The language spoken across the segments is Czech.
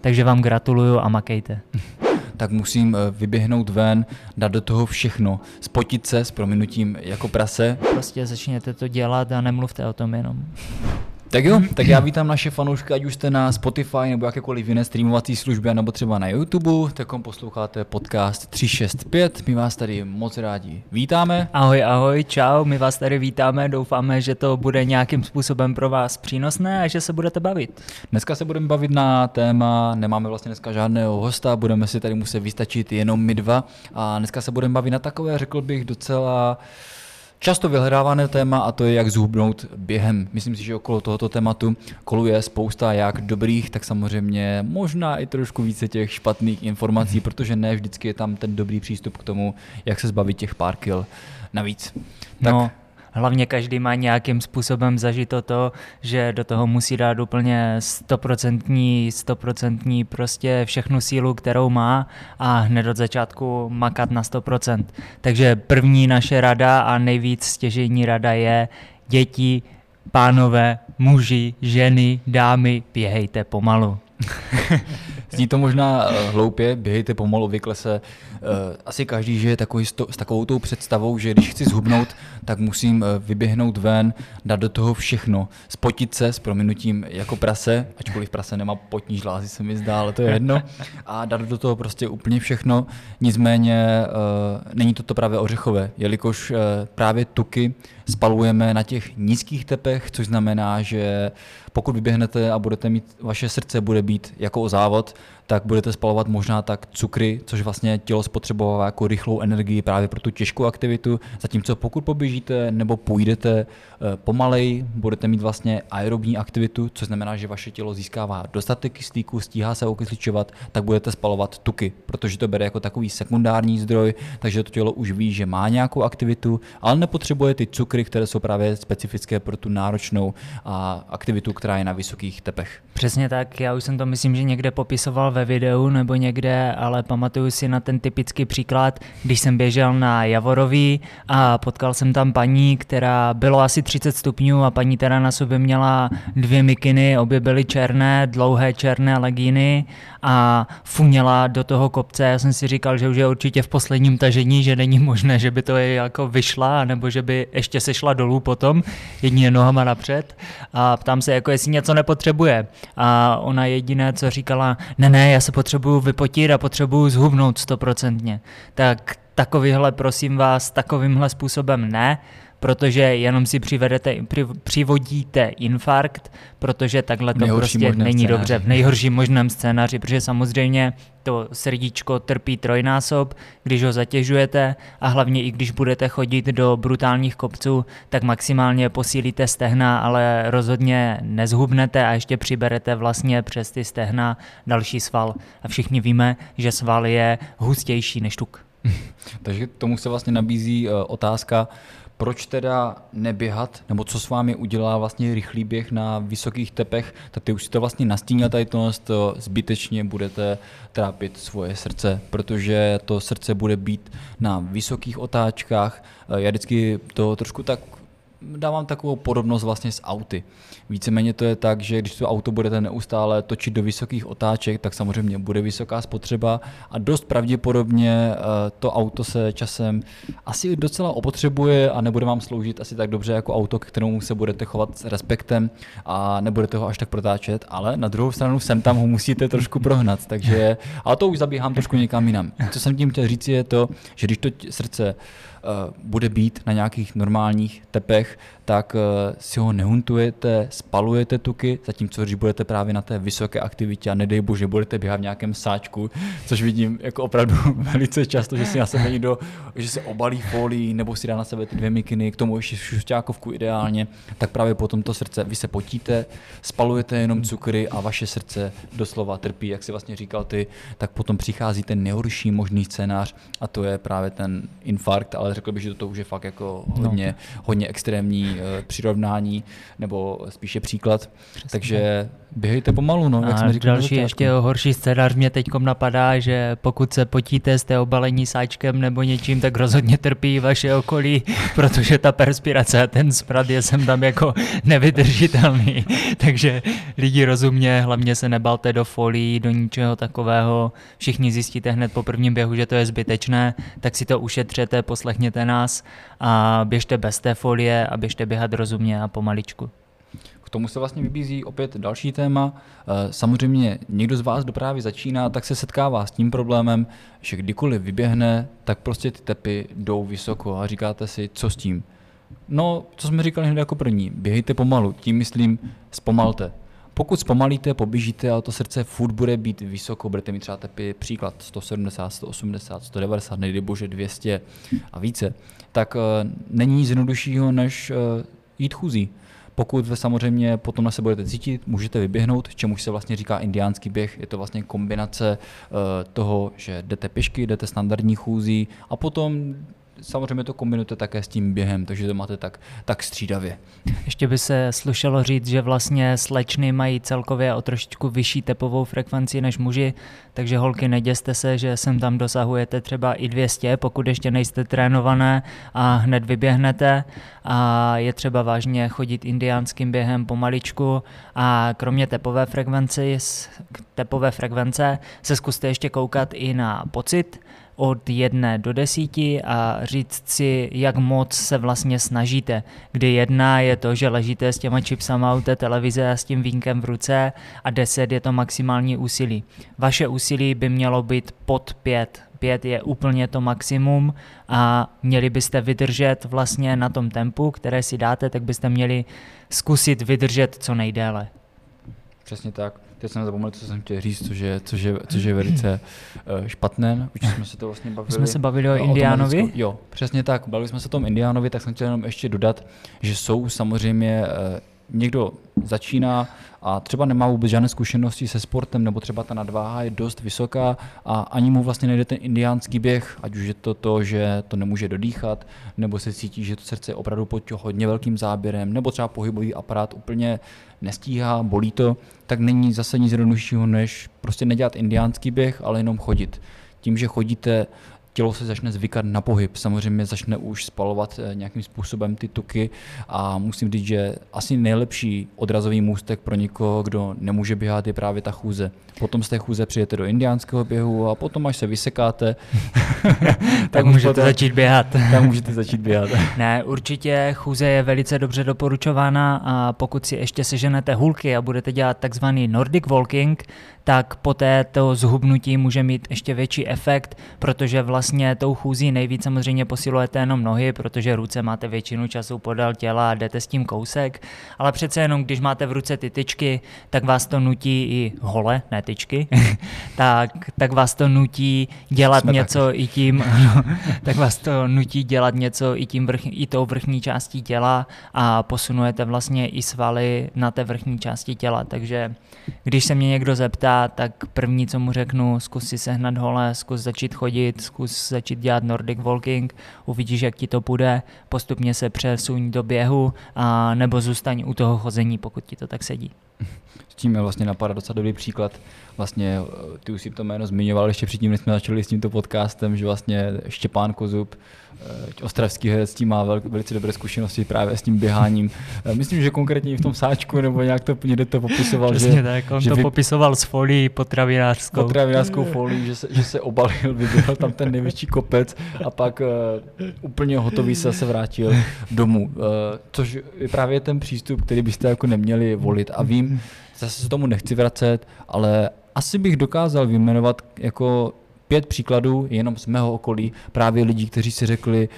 Takže vám gratuluju a makejte. tak musím eh, vyběhnout ven, dát do toho všechno, spotit se s prominutím jako prase. Prostě začněte to dělat a nemluvte o tom jenom. Tak jo, tak já vítám naše fanoušky, ať už jste na Spotify nebo jakékoliv jiné streamovací služby, nebo třeba na YouTube, tak posloucháte podcast 365. My vás tady moc rádi vítáme. Ahoj, ahoj, čau, my vás tady vítáme, doufáme, že to bude nějakým způsobem pro vás přínosné a že se budete bavit. Dneska se budeme bavit na téma, nemáme vlastně dneska žádného hosta, budeme si tady muset vystačit jenom my dva a dneska se budeme bavit na takové, řekl bych, docela Často vyhledávané téma a to je, jak zhubnout během. Myslím si, že okolo tohoto tématu koluje spousta jak dobrých, tak samozřejmě možná i trošku více těch špatných informací, protože ne vždycky je tam ten dobrý přístup k tomu, jak se zbavit těch pár kil navíc. Tak no, hlavně každý má nějakým způsobem zažito to, že do toho musí dát úplně stoprocentní, stoprocentní prostě všechnu sílu, kterou má a hned od začátku makat na 100%. Takže první naše rada a nejvíc stěžení rada je děti, pánové, muži, ženy, dámy, běhejte pomalu. Zní to možná eh, hloupě, běhejte pomalu, vykle se. Uh, asi každý žije takový, s takovou tou představou, že když chci zhubnout, tak musím uh, vyběhnout ven, dát do toho všechno, spotit se s prominutím jako prase, ačkoliv prase nemá potní žlázy, se mi zdá, ale to je jedno, a dát do toho prostě úplně všechno. Nicméně není to to právě ořechové, jelikož právě tuky spalujeme na těch nízkých tepech, což znamená, že pokud vyběhnete a budete mít, vaše srdce bude být jako o závod, tak budete spalovat možná tak cukry, což vlastně tělo spotřebovává jako rychlou energii právě pro tu těžkou aktivitu, zatímco pokud poběžíte nebo půjdete eh, pomalej, budete mít vlastně aerobní aktivitu, což znamená, že vaše tělo získává dostatek kyslíku, stíhá se okysličovat, tak budete spalovat tuky, protože to bere jako takový sekundární zdroj, takže to tělo už ví, že má nějakou aktivitu, ale nepotřebuje ty cukry, které jsou právě specifické pro tu náročnou aktivitu, která je na vysokých tepech. Přesně tak, já už jsem to myslím, že někde popisoval ve videu nebo někde, ale pamatuju si na ten typický příklad, když jsem běžel na Javorový a potkal jsem tam paní, která bylo asi 30 stupňů a paní teda na sobě měla dvě mikiny, obě byly černé, dlouhé černé legíny a funěla do toho kopce. Já jsem si říkal, že už je určitě v posledním tažení, že není možné, že by to je jako vyšla, nebo že by ještě sešla dolů potom, jedině nohama napřed. A ptám se, jako jestli něco nepotřebuje. A ona jediné, co říkala, ne, ne, já se potřebuju vypotit a potřebuju zhubnout stoprocentně. Tak takovýhle, prosím vás, takovýmhle způsobem ne, protože jenom si přivedete, při, přivodíte infarkt, protože takhle to prostě není scénáři. dobře v nejhorším možném scénáři, protože samozřejmě to srdíčko trpí trojnásob, když ho zatěžujete a hlavně i když budete chodit do brutálních kopců, tak maximálně posílíte stehna, ale rozhodně nezhubnete a ještě přiberete vlastně přes ty stehna další sval. A všichni víme, že sval je hustější než tuk. Takže tomu se vlastně nabízí uh, otázka, proč teda neběhat, nebo co s vámi udělá vlastně rychlý běh na vysokých tepech, tak ty už si to vlastně nastínil tady to, to zbytečně budete trápit svoje srdce, protože to srdce bude být na vysokých otáčkách. Já vždycky to trošku tak dávám takovou podobnost vlastně s auty. Víceméně to je tak, že když to auto budete neustále točit do vysokých otáček, tak samozřejmě bude vysoká spotřeba a dost pravděpodobně eh, to auto se časem asi docela opotřebuje a nebude vám sloužit asi tak dobře jako auto, k kterému se budete chovat s respektem a nebudete ho až tak protáčet, ale na druhou stranu sem tam ho musíte trošku prohnat, takže, ale to už zabíhám trošku někam jinam. Co jsem tím chtěl říct je to, že když to srdce Eh, bude být na nějakých normálních tepech, tak eh, si ho nehuntujete, spalujete tuky, zatímco když budete právě na té vysoké aktivitě a nedej bože, budete běhat v nějakém sáčku, což vidím jako opravdu velice často, že si na sebe někdo, že se obalí folii nebo si dá na sebe ty dvě mikiny, k tomu ještě šustákovku ideálně, tak právě potom to srdce, vy se potíte, spalujete jenom cukry a vaše srdce doslova trpí, jak si vlastně říkal ty, tak potom přichází ten nejhorší možný scénář a to je právě ten infarkt, ale řekl bych, že to už je fakt jako hodně, no. hodně extrémní přirovnání nebo spíše příklad. Přesně. Takže běhejte pomalu, no, jak a jsme říkali další ještě horší scénář mě teď napadá, že pokud se potíte s té obalení sáčkem nebo něčím, tak rozhodně trpí vaše okolí, protože ta perspirace a ten smrad je sem tam jako nevydržitelný. Takže lidi rozumně, hlavně se nebalte do folí, do ničeho takového. Všichni zjistíte hned po prvním běhu, že to je zbytečné, tak si to ušetřete, poslechněte nás a běžte bez té folie a běžte běhat rozumně a pomaličku tomu se vlastně vybízí opět další téma. Eh, samozřejmě někdo z vás, kdo právě začíná, tak se setkává s tím problémem, že kdykoliv vyběhne, tak prostě ty tepy jdou vysoko a říkáte si, co s tím. No, co jsme říkali hned jako první, běhejte pomalu, tím myslím, zpomalte. Pokud zpomalíte, poběžíte, ale to srdce furt bude být vysoko, budete mít třeba tepy, příklad 170, 180, 190, nejde bože 200 a více, tak uh, není nic jednoduššího, než uh, jít chůzí. Pokud vy samozřejmě potom na se budete cítit, můžete vyběhnout, čemuž se vlastně říká indiánský běh. Je to vlastně kombinace uh, toho, že jdete pěšky, jdete standardní chůzí a potom samozřejmě to kombinujete také s tím během, takže to máte tak, tak střídavě. Ještě by se slušelo říct, že vlastně slečny mají celkově o trošičku vyšší tepovou frekvenci než muži, takže holky neděste se, že sem tam dosahujete třeba i 200, pokud ještě nejste trénované a hned vyběhnete. A je třeba vážně chodit indiánským během pomaličku. A kromě tepové frekvenci, tepové frekvence se zkuste ještě koukat i na pocit, od jedné do desíti a říct si, jak moc se vlastně snažíte. Kdy jedna je to, že ležíte s těma chipsama u té televize a s tím vínkem v ruce a deset je to maximální úsilí. Vaše úsilí by mělo být pod pět. Pět je úplně to maximum a měli byste vydržet vlastně na tom tempu, které si dáte, tak byste měli zkusit vydržet co nejdéle. Přesně tak. Teď jsem zapomněl, co jsem chtěl říct, což je, což je, což je velice uh, špatné. Už jsme se to vlastně bavili. Jsme se bavili o, o Indiánovi? Jo, přesně tak. Bavili jsme se o tom Indiánovi, tak jsem chtěl jenom ještě dodat, že jsou samozřejmě uh, někdo začíná a třeba nemá vůbec žádné zkušenosti se sportem, nebo třeba ta nadváha je dost vysoká a ani mu vlastně nejde ten indiánský běh, ať už je to to, že to nemůže dodýchat, nebo se cítí, že to srdce je opravdu pod hodně velkým záběrem, nebo třeba pohybový aparát úplně nestíhá, bolí to, tak není zase nic jednoduššího, než prostě nedělat indiánský běh, ale jenom chodit. Tím, že chodíte tělo se začne zvykat na pohyb, samozřejmě začne už spalovat eh, nějakým způsobem ty tuky a musím říct, že asi nejlepší odrazový můstek pro někoho, kdo nemůže běhat, je právě ta chůze. Potom z té chůze přijete do indiánského běhu a potom, až se vysekáte, tak, tak můžete potom, začít běhat. tak můžete začít běhat. ne, určitě chůze je velice dobře doporučována a pokud si ještě seženete hulky a budete dělat takzvaný Nordic Walking, tak poté to zhubnutí může mít ještě větší efekt, protože vlastně tou chůzí nejvíc samozřejmě posilujete jenom nohy, protože ruce máte většinu času podal těla a jdete s tím kousek, ale přece jenom když máte v ruce ty tyčky, tak vás to nutí i hole, ne tyčky, tak, tak vás to nutí dělat Jsme něco taky. i tím, no, tak vás to nutí dělat něco i tím vrch, i tou vrchní částí těla a posunujete vlastně i svaly na té vrchní části těla, takže když se mě někdo zeptá, tak první, co mu řeknu, zkus si sehnat hole, zkus začít chodit, zkus začít dělat Nordic Walking, uvidíš, jak ti to půjde, postupně se přesuň do běhu a nebo zůstaň u toho chození, pokud ti to tak sedí. S tím je vlastně napadá docela dobrý příklad. Vlastně eh, ty už si to jméno zmiňoval ještě předtím, než jsme začali s tímto podcastem, že vlastně Štěpán Kozub ostravský herec tím má vel, velice dobré zkušenosti právě s tím běháním. Eh, myslím, že konkrétně i v tom sáčku nebo nějak to někde to popisoval. Přesně že, tak, on že to vy... popisoval s folií potravinářskou. Potravinářskou folií, že se, že se obalil, vyběhl tam ten největší kopec a pak uh, úplně hotový se se vrátil domů. Uh, což je právě ten přístup, který byste jako neměli volit. A vím, zase se tomu nechci vracet, ale asi bych dokázal vyjmenovat jako pět příkladů jenom z mého okolí právě lidí, kteří si řekli,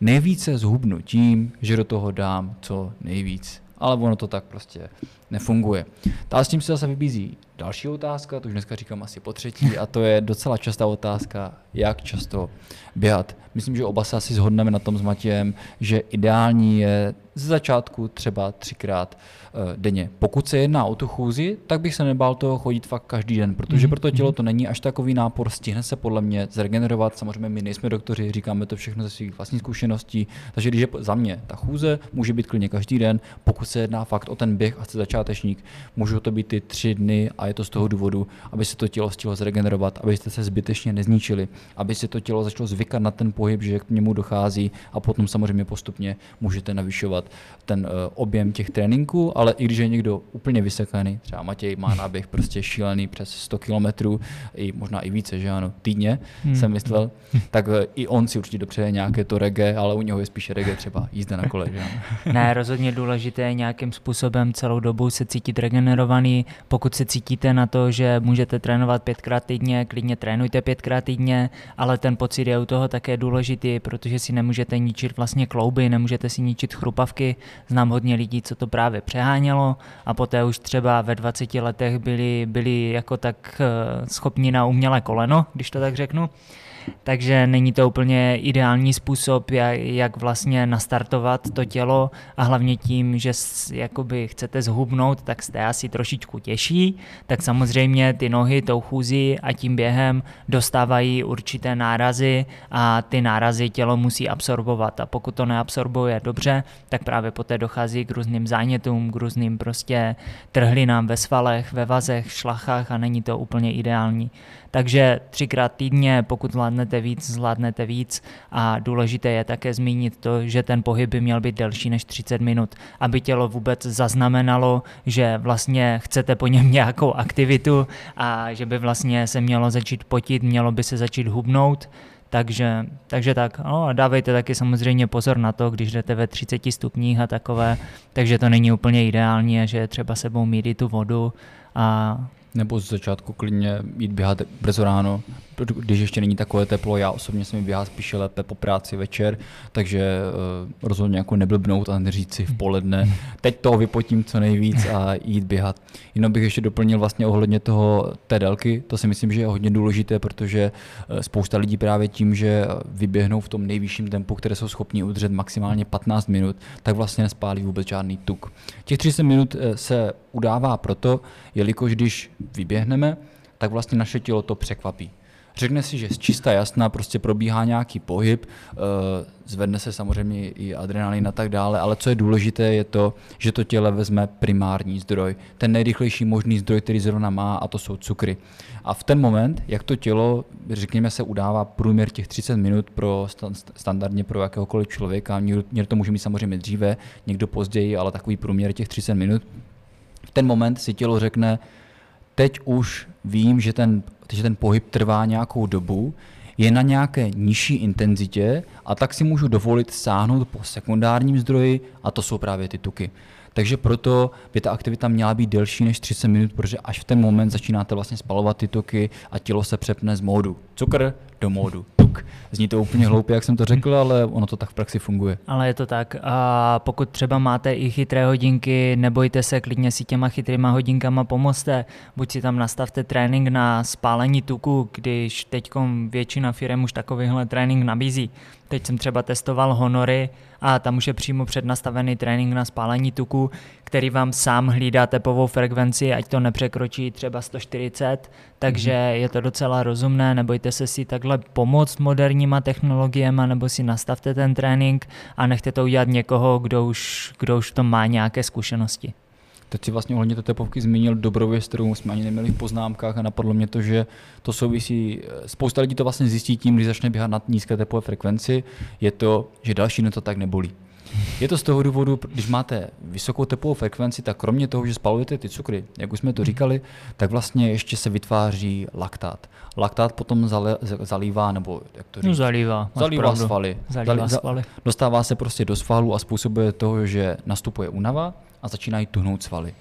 nejvíce zhubnu tím, že do toho dám co nejvíc. Ale ono to tak prostě nefunguje. A s tím se zase vybízí další otázka, to už dneska říkám asi po třetí, a to je docela častá otázka, jak často běhat. Myslím, že oba se asi shodneme na tom s Matějem, že ideální je ze začátku třeba třikrát uh, denně. Pokud se jedná o tu chůzi, tak bych se nebál toho chodit fakt každý den, protože mm-hmm. pro to tělo mhm. to není až takový nápor, stihne se podle mě zregenerovat. Samozřejmě my nejsme doktoři, říkáme to všechno ze svých vlastních zkušeností, takže když je za mě ta chůze, může být klidně každý den, pokud se jedná fakt o ten běh a jste začátečník, můžou to být ty tři dny a je to z toho důvodu, aby se to tělo stihlo zregenerovat, abyste se zbytečně nezničili, aby se to tělo začalo zvykat na ten pohyb, že k němu dochází a potom samozřejmě postupně můžete navyšovat ten uh, objem těch tréninků, ale i když je někdo úplně vysekaný, třeba Matěj má náběh prostě šílený přes 100 km, i možná i více, že ano, týdně hmm. jsem myslel, tak uh, i on si určitě dopřeje nějaké to reggae, ale u něho je spíše reggae třeba jízda na kole. Že ano? Ne, rozhodně důležité je nějakým způsobem celou dobu se cítit regenerovaný. Pokud se cítíte na to, že můžete trénovat pětkrát týdně, klidně trénujte pětkrát týdně, ale ten pocit je u toho také důležitý, protože si nemůžete ničit vlastně klouby, nemůžete si ničit chrupavky. Znám hodně lidí, co to právě přehánělo a poté už třeba ve 20 letech byli, byli jako tak eh, schopni na umělé koleno, když to tak řeknu takže není to úplně ideální způsob, jak, vlastně nastartovat to tělo a hlavně tím, že jakoby chcete zhubnout, tak jste asi trošičku těžší, tak samozřejmě ty nohy tou chůzí a tím během dostávají určité nárazy a ty nárazy tělo musí absorbovat a pokud to neabsorbuje dobře, tak právě poté dochází k různým zánětům, k různým prostě trhlinám ve svalech, ve vazech, šlachách a není to úplně ideální. Takže třikrát týdně, pokud zvládnete víc, zvládnete víc. A důležité je také zmínit to, že ten pohyb by měl být delší než 30 minut, aby tělo vůbec zaznamenalo, že vlastně chcete po něm nějakou aktivitu a že by vlastně se mělo začít potit, mělo by se začít hubnout, takže, takže tak, no a dávejte taky samozřejmě pozor na to, když jdete ve 30 stupních a takové, takže to není úplně ideální že je třeba sebou mít i tu vodu a nebo z začátku klidně jít běhat brzo ráno, když ještě není takové teplo, já osobně jsem mi běhal spíše lépe po práci večer, takže uh, rozhodně jako neblbnout a neříct si v poledne, teď toho vypotím co nejvíc a jít běhat. Jenom bych ještě doplnil vlastně ohledně toho té délky, to si myslím, že je hodně důležité, protože eh, spousta lidí právě tím, že vyběhnou v tom nejvyšším tempu, které jsou schopni udržet maximálně 15 minut, tak vlastně nespálí vůbec žádný tuk. Těch 30 minut eh, se udává proto, jelikož když vyběhneme, tak vlastně naše tělo to překvapí. Řekne si, že z čista jasná prostě probíhá nějaký pohyb, eh, zvedne se samozřejmě i adrenalin a tak dále, ale co je důležité je to, že to těle vezme primární zdroj, ten nejrychlejší možný zdroj, který zrovna má a to jsou cukry. A v ten moment, jak to tělo, řekněme se, udává průměr těch 30 minut pro standardně pro jakéhokoliv člověka, někdo to může mít samozřejmě dříve, někdo později, ale takový průměr těch 30 minut, v ten moment si tělo řekne, teď už vím, že ten, že ten pohyb trvá nějakou dobu, je na nějaké nižší intenzitě a tak si můžu dovolit sáhnout po sekundárním zdroji a to jsou právě ty tuky. Takže proto by ta aktivita měla být delší než 30 minut, protože až v ten moment začínáte vlastně spalovat ty toky a tělo se přepne z módu cukr do módu tuk. Zní to úplně hloupě, jak jsem to řekl, ale ono to tak v praxi funguje. Ale je to tak. A pokud třeba máte i chytré hodinky, nebojte se, klidně si těma chytrýma hodinkama pomozte. Buď si tam nastavte trénink na spálení tuku, když teď většina firm už takovýhle trénink nabízí. Teď jsem třeba testoval Honory a tam už je přímo přednastavený trénink na spálení tuku, který vám sám hlídá tepovou frekvenci, ať to nepřekročí třeba 140, takže mm-hmm. je to docela rozumné, nebojte se si takhle pomoct moderníma technologiemi, nebo si nastavte ten trénink a nechte to udělat někoho, kdo už, kdo už to má nějaké zkušenosti. Teď si vlastně ohledně té tepovky zmínil dobrověst, kterou jsme ani neměli v poznámkách a napadlo mě to, že to souvisí, spousta lidí to vlastně zjistí tím, když začne běhat na nízké tepové frekvenci, je to, že další to tak nebolí. Je to z toho důvodu, když máte vysokou tepovou frekvenci, tak kromě toho, že spalujete ty cukry, jak už jsme to říkali, tak vlastně ještě se vytváří laktát. Laktát potom zale, zalívá, nebo jak to říct? No zalívá. Zalívá svaly. Zalívá svaly. Dostává se prostě do svalů a způsobuje toho, že nastupuje únava a začínají tuhnout svaly.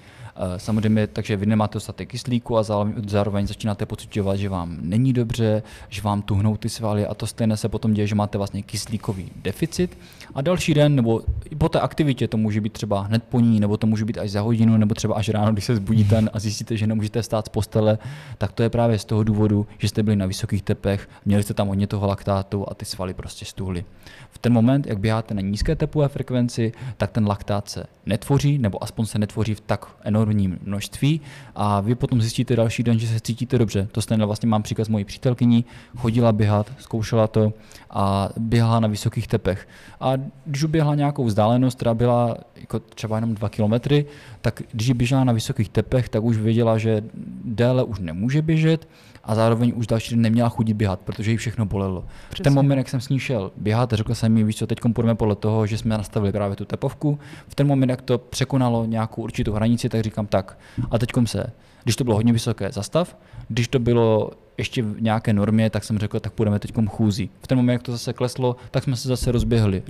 Samozřejmě, takže vy nemáte dostatek kyslíku a zároveň začínáte pocitovat, že vám není dobře, že vám tuhnou ty svaly a to stejné se potom děje, že máte vlastně kyslíkový deficit a další den nebo po té aktivitě to může být třeba hned po ní, nebo to může být až za hodinu, nebo třeba až ráno, když se zbudíte a zjistíte, že nemůžete stát z postele, tak to je právě z toho důvodu, že jste byli na vysokých tepech, měli jste tam hodně toho laktátu a ty svaly prostě stuhly. V ten moment, jak běháte na nízké tepové frekvenci, tak ten laktát se netvoří, nebo aspoň se netvoří v tak enormním množství a vy potom zjistíte další den, že se cítíte dobře. To stejně vlastně mám příklad s mojí přítelkyní, chodila běhat, zkoušela to a běhala na vysokých tepech. A když uběhla nějakou vzdálenost, která byla jako třeba jenom 2 kilometry, tak když běžela na vysokých tepech, tak už věděla, že déle už nemůže běžet a zároveň už další den neměla chudit běhat, protože jí všechno bolelo. Přesně. V ten moment, jak jsem s ní šel běhat, řekl jsem mi, víš co, teď půjdeme podle toho, že jsme nastavili právě tu tepovku. V ten moment, jak to překonalo nějakou určitou hranici, tak říkám tak, a teď se, když to bylo hodně vysoké, zastav, když to bylo ještě v nějaké normě, tak jsem řekl, tak půjdeme teď chůzí. V ten moment, jak to zase kleslo, tak jsme se zase rozběhli.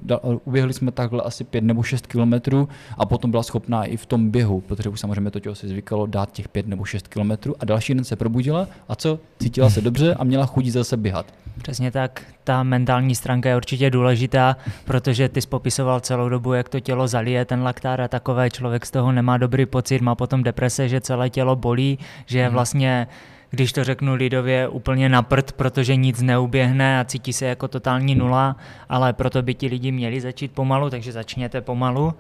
Uběhli jsme takhle asi 5 nebo 6 kilometrů a potom byla schopná i v tom běhu, protože už samozřejmě to tělo si zvykalo dát těch 5 nebo 6 kilometrů a další den se probudila a co? Cítila se dobře a měla chudí zase běhat. Přesně tak, ta mentální stránka je určitě důležitá, protože ty popisoval celou dobu, jak to tělo zalije ten laktár a takové, člověk z toho nemá dobrý pocit, má potom deprese, že celé tělo bolí, že mhm. vlastně když to řeknu lidově, úplně na prd, protože nic neuběhne a cítí se jako totální nula, ale proto by ti lidi měli začít pomalu, takže začněte pomalu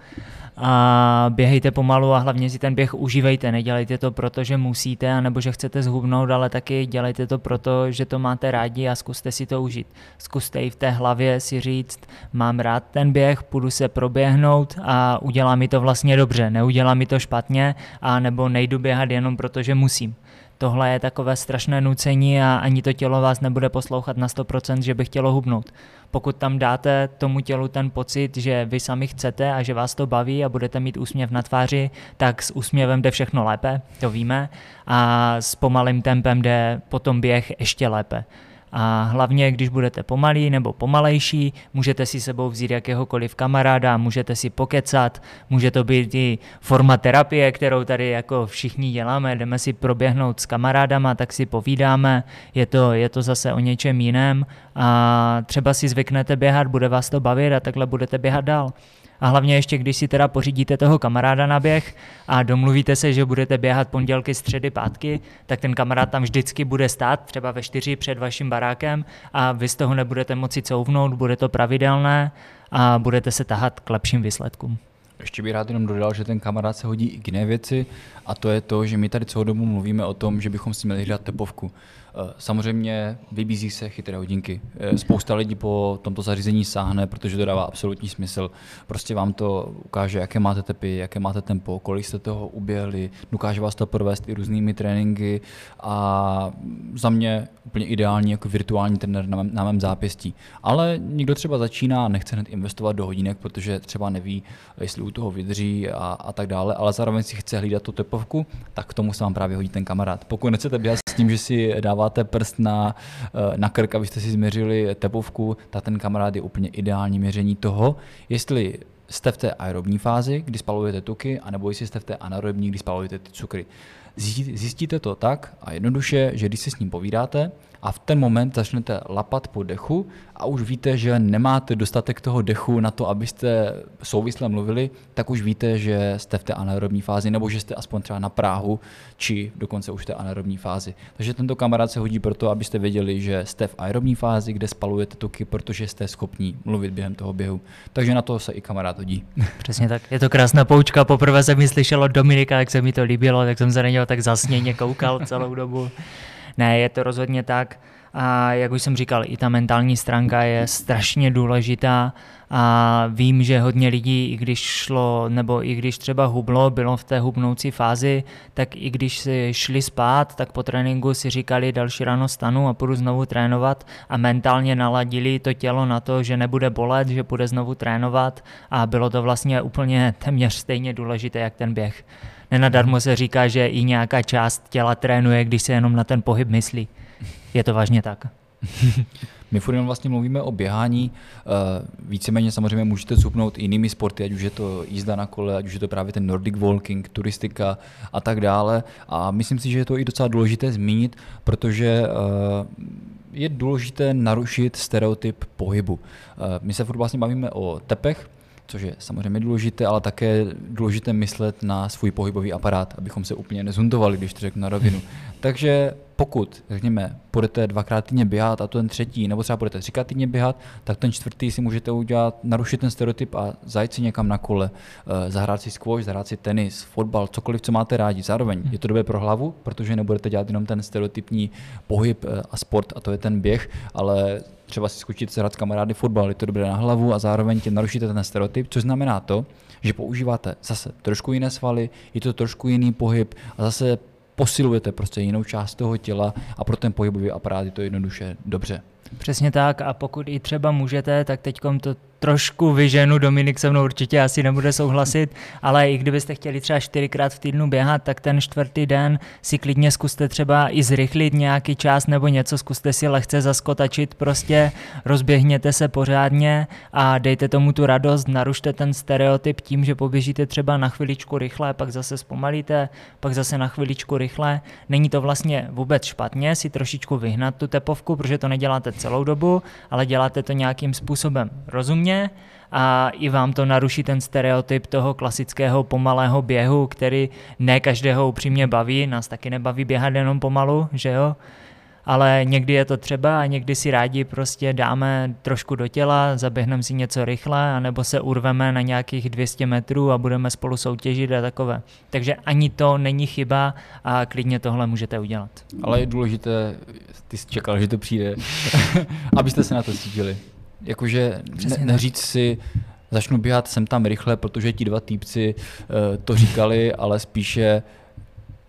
a běhejte pomalu a hlavně si ten běh užívejte. Nedělejte to proto, že musíte, anebo že chcete zhubnout, ale taky dělejte to proto, že to máte rádi a zkuste si to užít. Zkuste i v té hlavě si říct, mám rád ten běh, půjdu se proběhnout a udělá mi to vlastně dobře, neudělá mi to špatně, a nebo nejdu běhat jenom proto, že musím tohle je takové strašné nucení a ani to tělo vás nebude poslouchat na 100%, že by chtělo hubnout. Pokud tam dáte tomu tělu ten pocit, že vy sami chcete a že vás to baví a budete mít úsměv na tváři, tak s úsměvem jde všechno lépe, to víme, a s pomalým tempem jde potom běh ještě lépe. A hlavně, když budete pomalý nebo pomalejší, můžete si sebou vzít jakéhokoliv kamaráda, můžete si pokecat, může to být i forma terapie, kterou tady jako všichni děláme, jdeme si proběhnout s kamarádama, tak si povídáme, je to, je to zase o něčem jiném. A třeba si zvyknete běhat, bude vás to bavit a takhle budete běhat dál. A hlavně ještě, když si teda pořídíte toho kamaráda na běh a domluvíte se, že budete běhat pondělky, středy, pátky, tak ten kamarád tam vždycky bude stát, třeba ve čtyři před vaším barákem a vy z toho nebudete moci couvnout, bude to pravidelné a budete se tahat k lepším výsledkům. Ještě bych rád jenom dodal, že ten kamarád se hodí i k jiné věci a to je to, že my tady celou dobu mluvíme o tom, že bychom si měli hrát tepovku. Eh, samozřejmě vybízí se chytré hodinky. Eh, spousta lidí po tomto zařízení sáhne, protože to dává absolutní smysl. Prostě vám to ukáže, jaké máte tepy, jaké máte tempo, kolik jste toho uběhli, dokáže vás to provést i různými tréninky a za mě úplně ideální jako virtuální trenér na mém, na mém zápěstí. Ale někdo třeba začíná nechce hned investovat do hodinek, protože třeba neví, jestli u toho vydrží a, a tak dále, ale zároveň si chce hlídat tu tepovku, tak k tomu se vám právě hodí ten kamarád. Pokud nechcete běhat s tím, že si dává dáváte prst na, eh, na krk, abyste si změřili tepovku, tak ten kamarád je úplně ideální měření toho, jestli jste v té aerobní fázi, kdy spalujete tuky, anebo jestli jste v té anaerobní, kdy spalujete ty cukry. Zjistíte to tak a jednoduše, že když si s ním povídáte, a v ten moment začnete lapat po dechu a už víte, že nemáte dostatek toho dechu na to, abyste souvisle mluvili, tak už víte, že jste v té anaerobní fázi nebo že jste aspoň třeba na Práhu či dokonce už v té anaerobní fázi. Takže tento kamarád se hodí proto, abyste věděli, že jste v aerobní fázi, kde spalujete tuky, protože jste schopní mluvit během toho běhu. Takže na to se i kamarád hodí. Přesně tak. Je to krásná poučka. Poprvé jsem mi od Dominika, jak se mi to líbilo, tak jsem se na něho tak zasněně koukal celou dobu. Ne, je to rozhodně tak. A jak už jsem říkal, i ta mentální stránka je strašně důležitá a vím, že hodně lidí, i když šlo, nebo i když třeba hublo, bylo v té hubnoucí fázi, tak i když si šli spát, tak po tréninku si říkali, další ráno stanu a půjdu znovu trénovat a mentálně naladili to tělo na to, že nebude bolet, že půjde znovu trénovat a bylo to vlastně úplně téměř stejně důležité, jak ten běh. Nenadarmo se říká, že i nějaká část těla trénuje, když se jenom na ten pohyb myslí. Je to vážně tak. My furt jenom vlastně mluvíme o běhání, uh, víceméně samozřejmě můžete cupnout jinými sporty, ať už je to jízda na kole, ať už je to právě ten Nordic walking, turistika a tak dále. A myslím si, že je to i docela důležité zmínit, protože uh, je důležité narušit stereotyp pohybu. My se furt vlastně bavíme o tepech, což je samozřejmě důležité, ale také důležité myslet na svůj pohybový aparát, abychom se úplně nezundovali, když to řeknu na rovinu. Takže pokud, řekněme, budete dvakrát týdně běhat a ten třetí, nebo třeba budete třikrát týdně běhat, tak ten čtvrtý si můžete udělat, narušit ten stereotyp a zajít si někam na kole, eh, zahrát si squash, zahrát si tenis, fotbal, cokoliv, co máte rádi. Zároveň je to dobré pro hlavu, protože nebudete dělat jenom ten stereotypní pohyb eh, a sport, a to je ten běh, ale třeba si skočit se hrát s kamarády fotbal, je to dobré na hlavu a zároveň tě narušíte ten stereotyp, což znamená to, že používáte zase trošku jiné svaly, je to trošku jiný pohyb a zase posilujete prostě jinou část toho těla a pro ten pohybový aparát je to jednoduše dobře. Přesně tak. A pokud i třeba můžete, tak teď to trošku vyženu, Dominik se mnou určitě asi nebude souhlasit, ale i kdybyste chtěli třeba čtyřikrát v týdnu běhat, tak ten čtvrtý den si klidně zkuste třeba i zrychlit nějaký čas nebo něco, zkuste si lehce zaskotačit, prostě rozběhněte se pořádně a dejte tomu tu radost, narušte ten stereotyp tím, že poběžíte třeba na chviličku rychle, pak zase zpomalíte, pak zase na chviličku rychle. Není to vlastně vůbec špatně si trošičku vyhnat tu tepovku, protože to neděláte celou dobu, ale děláte to nějakým způsobem rozumně a i vám to naruší ten stereotyp toho klasického pomalého běhu, který ne každého upřímně baví, nás taky nebaví běhat jenom pomalu, že jo? Ale někdy je to třeba a někdy si rádi prostě dáme trošku do těla, zaběhneme si něco rychle, anebo se urveme na nějakých 200 metrů a budeme spolu soutěžit a takové. Takže ani to není chyba a klidně tohle můžete udělat. Ale je důležité, ty jsi čekal, že to přijde, abyste se na to cítili. Jakože ne, neříct si, začnu běhat sem tam rychle, protože ti dva týpci uh, to říkali, ale spíše,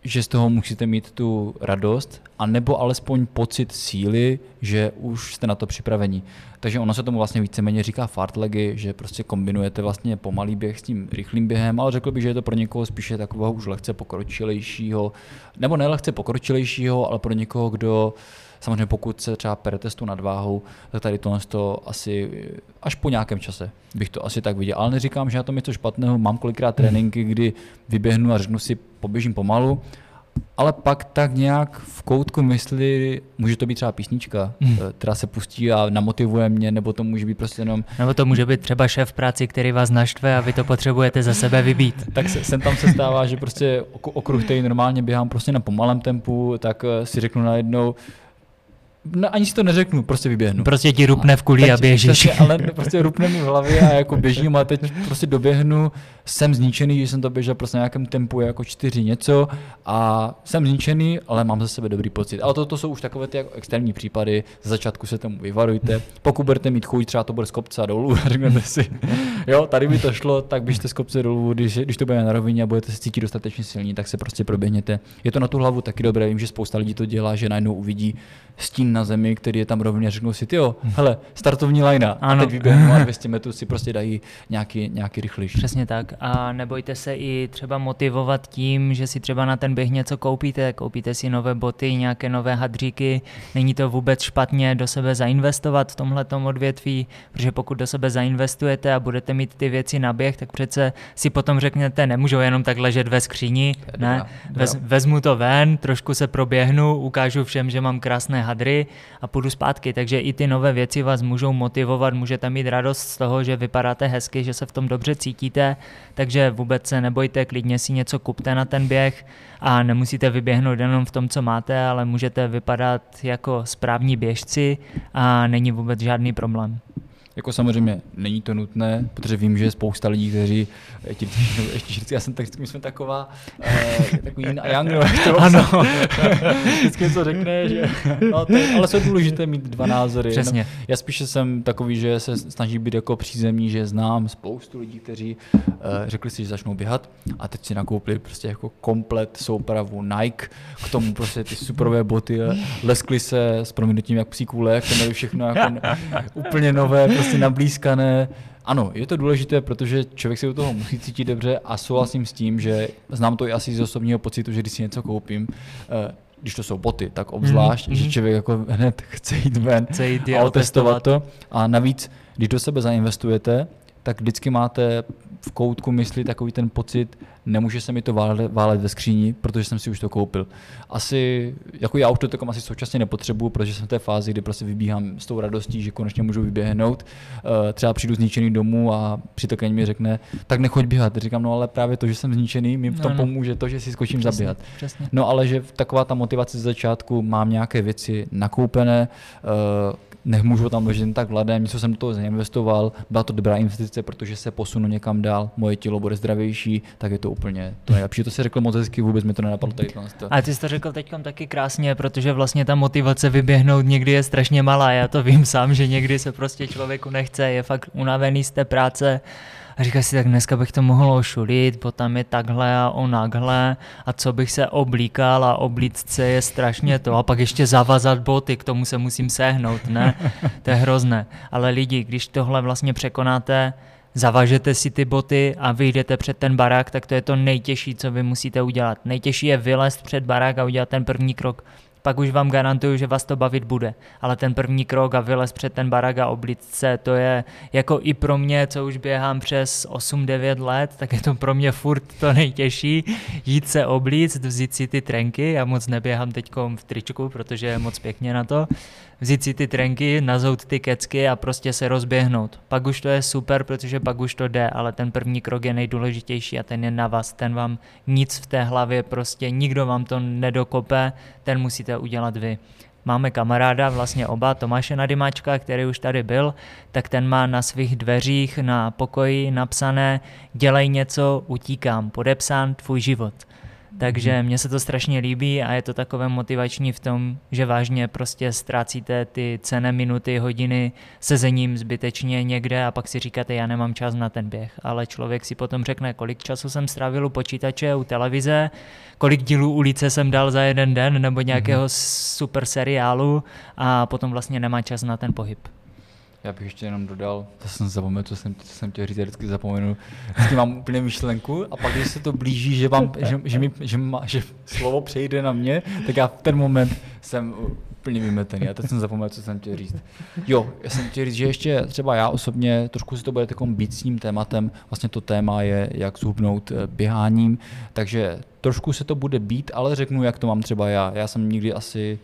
že z toho musíte mít tu radost, a nebo alespoň pocit síly, že už jste na to připraveni. Takže ono se tomu vlastně víceméně říká fartlegy, že prostě kombinujete vlastně pomalý běh s tím rychlým během, ale řekl bych, že je to pro někoho spíše takového už lehce pokročilejšího, nebo ne lehce pokročilejšího, ale pro někoho, kdo uh, Samozřejmě pokud se třeba perete s tou nadváhou, tak tady tohle to asi až po nějakém čase bych to asi tak viděl. Ale neříkám, že na tom něco špatného. Mám kolikrát tréninky, kdy vyběhnu a řeknu si, poběžím pomalu, ale pak tak nějak v koutku mysli, může to být třeba písnička, hmm. Eh, která se pustí a namotivuje mě, nebo to může být prostě jenom... Nebo to může být třeba šéf práci, který vás naštve a vy to potřebujete za sebe vybít. tak se, sem tam se stává, že prostě okruh, který normálně běhám prostě na pomalém tempu, tak eh, si řeknu najednou, No, ani si to neřeknu, prostě vyběhnu. Prostě ti rupne v kuli a běžíš. Přesně, ale prostě rupne mi v hlavě a jako běžím a teď prostě doběhnu, jsem zničený, že jsem to běžel prostě na nějakém tempu jako čtyři něco a jsem zničený, ale mám za sebe dobrý pocit. Ale to, to jsou už takové ty jako extrémní případy, z začátku se tomu vyvarujte. Pokud budete mít chuť, třeba to bude z kopce a dolů a řeknete si, jo, tady by to šlo, tak běžte z kopce dolů, když, když to bude na rovině a budete se cítit dostatečně silní, tak se prostě proběhněte. Je to na tu hlavu taky dobré, vím, že spousta lidí to dělá, že najednou uvidí stín na zemi, který je tam rovně, řeknou si, jo, hele, startovní lajna, ano. a teď vyběhnu a 200 metrů si prostě dají nějaký, nějaký rychlejší. Přesně tak. A nebojte se i třeba motivovat tím, že si třeba na ten běh něco koupíte, koupíte si nové boty, nějaké nové hadříky. Není to vůbec špatně do sebe zainvestovat v tomhle odvětví, protože pokud do sebe zainvestujete a budete mít ty věci na běh, tak přece si potom řeknete, nemůžu jenom tak ležet ve skříni, ne, Vez, vezmu to ven, trošku se proběhnu, ukážu všem, že mám krásné hadry a půjdu zpátky. Takže i ty nové věci vás můžou motivovat, můžete mít radost z toho, že vypadáte hezky, že se v tom dobře cítíte, takže vůbec se nebojte, klidně si něco kupte na ten běh a nemusíte vyběhnout jenom v tom, co máte, ale můžete vypadat jako správní běžci a není vůbec žádný problém. Jako samozřejmě není to nutné, protože vím, že je spousta lidí, kteří ještě, ještě vždycky, já jsem tak, vždycky jsme taková, eh, takový yin a yang, ano. vždycky něco řekne, že, no, to, ale jsou důležité mít dva názory. Přesně. No, já spíše jsem takový, že se snaží být jako přízemní, že znám spoustu lidí, kteří eh, řekli si, že začnou běhat a teď si nakoupili prostě jako komplet soupravu Nike, k tomu prostě ty superové boty, leskli se s proměnutím jak psí kůle, to měli všechno jako úplně nové, prostě nablízkané. Ano, je to důležité, protože člověk se do toho musí cítit dobře a souhlasím s tím, že znám to i asi z osobního pocitu, že když si něco koupím, eh, když to jsou boty, tak obzvlášť, mm, že člověk jako hned chce jít ven chce jít a otestovat to. A navíc, když do sebe zainvestujete, tak vždycky máte v koutku mysli takový ten pocit, nemůže se mi to válet, válet ve skříni, protože jsem si už to koupil. Asi, jako já už to takom asi současně nepotřebuju, protože jsem v té fázi, kdy prostě vybíhám s tou radostí, že konečně můžu vyběhnout. Uh, třeba přijdu zničený domů a přítelkyně mi řekne, tak nechoď běhat. Říkám, no ale právě to, že jsem zničený, mi v tom no, no. pomůže to, že si skočím přesně, zaběhat. Přesně. No ale že taková ta motivace z začátku, mám nějaké věci nakoupené, uh, nemůžu tam ležet tak vladem, něco jsem do toho zainvestoval, byla to dobrá investice, protože se posunu někam dál, moje tělo bude zdravější, tak je to úplně to nejlepší. To si řekl moc hezky, vůbec mi to nenapadlo tady. A ty jsi to řekl teď taky krásně, protože vlastně ta motivace vyběhnout někdy je strašně malá. Já to vím sám, že někdy se prostě člověku nechce, je fakt unavený z té práce a říká si, tak dneska bych to mohl ošulit, potom je takhle a onakhle a co bych se oblíkal a oblícce je strašně to a pak ještě zavazat boty, k tomu se musím sehnout, ne? To je hrozné. Ale lidi, když tohle vlastně překonáte, zavažete si ty boty a vyjdete před ten barák, tak to je to nejtěžší, co vy musíte udělat. Nejtěžší je vylézt před barák a udělat ten první krok pak už vám garantuju, že vás to bavit bude. Ale ten první krok a vylez před ten barák a oblíct se, to je jako i pro mě, co už běhám přes 8-9 let, tak je to pro mě furt to nejtěžší, jít se oblíct, vzít si ty trenky, já moc neběhám teď v tričku, protože je moc pěkně na to, vzít si ty trenky, nazout ty kecky a prostě se rozběhnout. Pak už to je super, protože pak už to jde, ale ten první krok je nejdůležitější a ten je na vás, ten vám nic v té hlavě prostě, nikdo vám to nedokope, ten musíte udělat vy. Máme kamaráda, vlastně oba, Tomáše Nadymáčka, který už tady byl, tak ten má na svých dveřích na pokoji napsané dělej něco, utíkám, podepsán tvůj život. Takže mhm. mně se to strašně líbí a je to takové motivační v tom, že vážně prostě ztrácíte ty cené minuty, hodiny sezením zbytečně někde a pak si říkáte, já nemám čas na ten běh. Ale člověk si potom řekne, kolik času jsem strávil u počítače, u televize, kolik dílů ulice jsem dal za jeden den nebo nějakého mm-hmm. super seriálu a potom vlastně nemá čas na ten pohyb. Já bych ještě jenom dodal, to jsem zapomněl, co jsem, jsem chtěl říct, vždycky zapomenu. Vždycky mám úplně myšlenku a pak, když se to blíží, že, vám, že, že, mi, že, má, že slovo přejde na mě, tak já v ten moment jsem úplně vymetený. A teď jsem zapomněl, co jsem chtěl říct. Jo, já jsem chtěl říct, že ještě třeba já osobně, trošku si to bude takovým být s tím tématem, vlastně to téma je, jak zhubnout eh, běháním, takže trošku se to bude být, ale řeknu, jak to mám třeba já. Já jsem nikdy asi,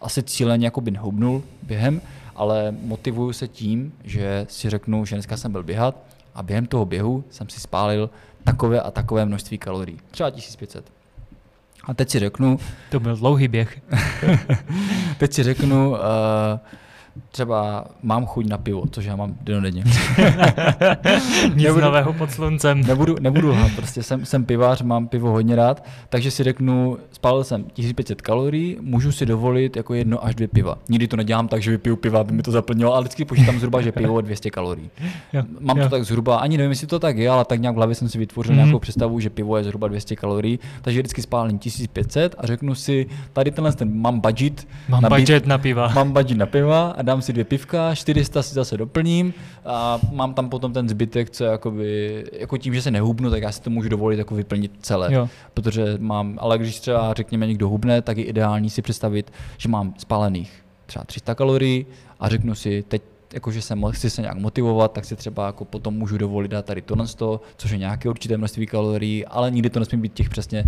asi cíleně by nehubnul během, ale motivuju se tím, že si řeknu, že dneska jsem byl běhat a během toho běhu jsem si spálil takové a takové množství kalorií. Třeba 1500. A teď si řeknu... To byl dlouhý běh. teď si řeknu, uh, třeba mám chuť na pivo, což já mám denodenně. Nic nebudu, nového pod sluncem. Nebudu, nebudu lhát, prostě jsem, jsem pivář, mám pivo hodně rád, takže si řeknu, spálil jsem 1500 kalorií, můžu si dovolit jako jedno až dvě piva. Nikdy to nedělám tak, že vypiju piva, aby mi to zaplnilo, ale vždycky počítám zhruba, že pivo je 200 kalorií. Jo, mám jo. to tak zhruba, ani nevím, jestli to tak je, ale tak nějak v hlavě jsem si vytvořil mm-hmm. nějakou představu, že pivo je zhruba 200 kalorií, takže vždycky spálím 1500 a řeknu si, tady tenhle ten mám budget. Mám na budget na piva. Mám budget na piva a dám si dvě pivka, 400 si zase doplním a mám tam potom ten zbytek, co jakoby, jako tím, že se nehubnu, tak já si to můžu dovolit jako vyplnit celé. Jo. Protože mám, ale když třeba řekněme někdo hubne, tak je ideální si představit, že mám spálených třeba 300 kalorií a řeknu si, teď jakože se chci se nějak motivovat, tak si třeba jako potom můžu dovolit dát tady tohle, což je nějaké určité množství kalorií, ale nikdy to nesmí být těch přesně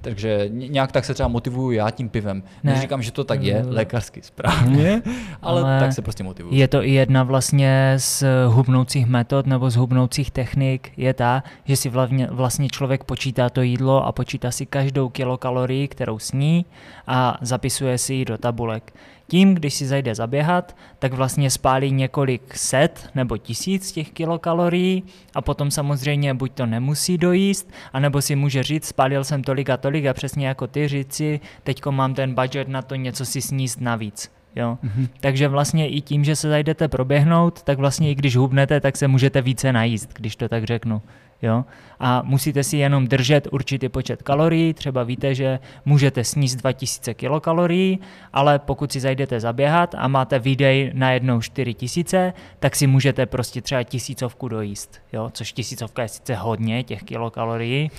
takže nějak tak se třeba motivuju já tím pivem. Ne. Neříkám, že to tak je, lékařsky správně, ale, ale tak se prostě motivuju. Je to i jedna vlastně z hubnoucích metod nebo z hubnoucích technik je ta, že si vlastně, vlastně člověk počítá to jídlo a počítá si každou kilokalorii, kterou sní a zapisuje si ji do tabulek. Tím, když si zajde zaběhat, tak vlastně spálí několik set nebo tisíc těch kilokalorií a potom samozřejmě buď to nemusí dojíst, anebo si může říct, spálil jsem tolik a tolik a přesně jako ty říci, teďko mám ten budget na to něco si sníst navíc. Jo? Mm-hmm. Takže vlastně i tím, že se zajdete proběhnout, tak vlastně i když hubnete, tak se můžete více najíst, když to tak řeknu. Jo? A musíte si jenom držet určitý počet kalorií, třeba víte, že můžete sníst 2000 kilokalorií, ale pokud si zajdete zaběhat a máte výdej na jednou 4000, tak si můžete prostě třeba tisícovku dojíst, jo? což tisícovka je sice hodně těch kilokalorií,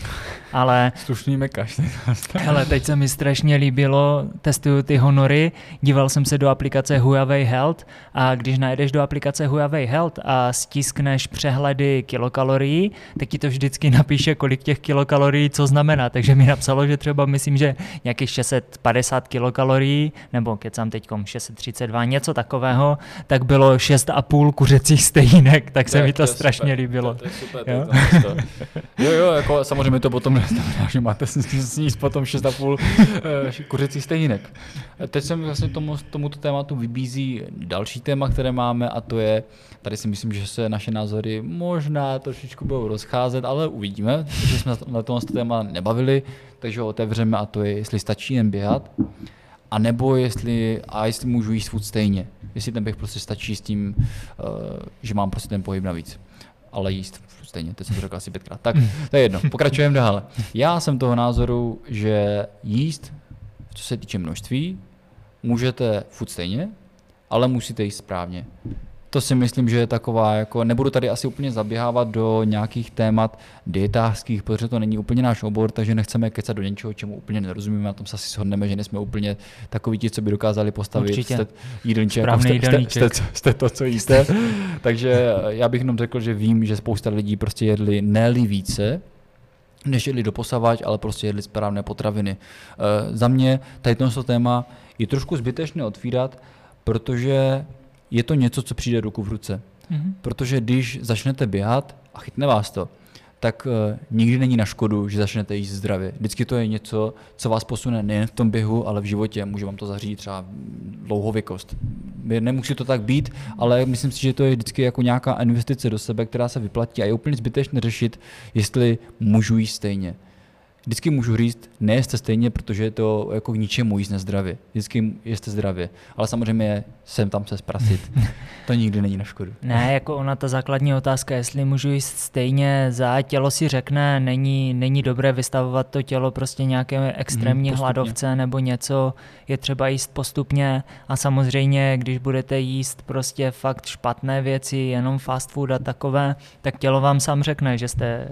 ale... Slušný mekaš. Ale teď se mi strašně líbilo, testuju ty honory, díval jsem se do aplikace Huawei Health a když najdeš do aplikace Huawei Health a stiskneš přehledy kilokalorií, tak ti to vždycky napíše, kolik těch kilokalorií co znamená. Takže mi napsalo, že třeba myslím, že nějakých 650 kilokalorií, nebo kecám teď 632, něco takového, tak bylo 6,5 kuřecích stejnek, tak se to, mi to, to strašně super, líbilo. To, to je super, jo? To, to, jo, jo, jako samozřejmě to potom neznamená, že máte sníst potom 6,5 eh, kuřecích stejnek. Teď se mi vlastně tomu, tomuto tématu vybízí další téma, které máme a to je, tady si myslím, že se naše názory možná trošičku budou rozcházet, ale uvidíme, protože jsme na tom téma nebavili, takže ho otevřeme a to je, jestli stačí jen běhat, a nebo jestli, a jestli můžu jíst furt stejně. Jestli ten běh prostě stačí s tím, uh, že mám prostě ten pohyb navíc. Ale jíst stejně, teď jsem to řekl asi pětkrát. Tak, to je jedno, pokračujeme dál. Já jsem toho názoru, že jíst, co se týče množství, můžete furt stejně, ale musíte jíst správně to si myslím, že je taková, jako nebudu tady asi úplně zaběhávat do nějakých témat dietářských, protože to není úplně náš obor, takže nechceme kecat do něčeho, čemu úplně nerozumíme, na tom se asi shodneme, že nejsme úplně takoví ti, co by dokázali postavit Určitě. jste jídelníček, jako jste, jste, jste, jste, to, co jíste. takže já bych jenom řekl, že vím, že spousta lidí prostě jedli ne více, než jedli doposavať, ale prostě jedli správné potraviny. E, za mě tady to téma je trošku zbytečné otvírat, protože je to něco, co přijde ruku v ruce. Mm-hmm. Protože když začnete běhat a chytne vás to, tak uh, nikdy není na škodu, že začnete jíst zdravě. Vždycky to je něco, co vás posune nejen v tom běhu, ale v životě. Může vám to zařídit třeba dlouhověkost. Nemusí to tak být, ale myslím si, že to je vždycky jako nějaká investice do sebe, která se vyplatí a je úplně zbytečné řešit, jestli můžu jíst stejně. Vždycky můžu říct, nejeste stejně, protože je to jako k ničemu jíst nezdravě. Vždycky jste zdravě. Ale samozřejmě jsem tam se zprasit. to nikdy není na škodu. Ne, jako ona ta základní otázka, jestli můžu jíst stejně za tělo si řekne, není, není dobré vystavovat to tělo prostě nějaké extrémní hmm, hladovce nebo něco, je třeba jíst postupně a samozřejmě, když budete jíst prostě fakt špatné věci, jenom fast food a takové, tak tělo vám sám řekne, že jste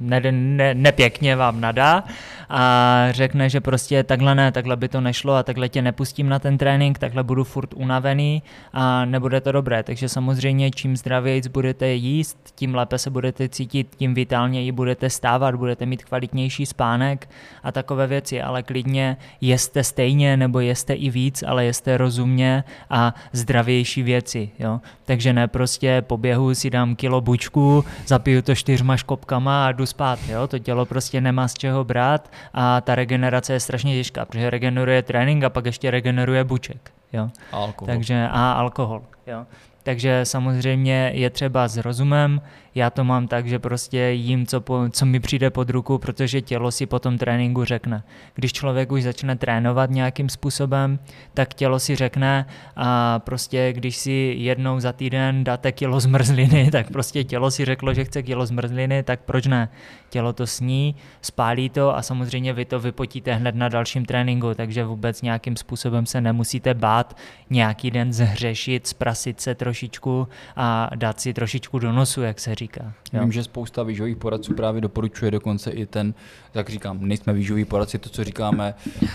ne, ne, nepěkně vám nadá a řekne, že prostě takhle ne, takhle by to nešlo a takhle tě nepustím na ten trénink, takhle budu furt unavený a nebude to dobré. Takže samozřejmě čím zdravějíc budete jíst, tím lépe se budete cítit, tím vitálněji budete stávat, budete mít kvalitnější spánek a takové věci, ale klidně jeste stejně nebo jeste i víc, ale jeste rozumně a zdravější věci. Jo? Takže ne prostě po běhu si dám kilo bučku, zapiju to čtyřma škopkama a jdu spát. Jo? To tělo prostě nemá z čeho brát a ta regenerace je strašně těžká, protože regeneruje trénink a pak ještě regeneruje buček. Jo? A alkohol. Takže, a alkohol. Jo? Takže samozřejmě je třeba s rozumem, já to mám tak, že prostě jím, co, po, co mi přijde pod ruku, protože tělo si po tom tréninku řekne. Když člověk už začne trénovat nějakým způsobem, tak tělo si řekne a prostě když si jednou za týden dáte kilo zmrzliny, tak prostě tělo si řeklo, že chce kilo zmrzliny, tak proč ne? Tělo to sní, spálí to a samozřejmě vy to vypotíte hned na dalším tréninku, takže vůbec nějakým způsobem se nemusíte bát nějaký den zhřešit, sprasit se trošičku a dát si trošičku do nosu, jak se říká říká. Jo. Vím, že spousta výživových poradců právě doporučuje dokonce i ten, jak říkám, nejsme výživoví poradci, to, co říkáme,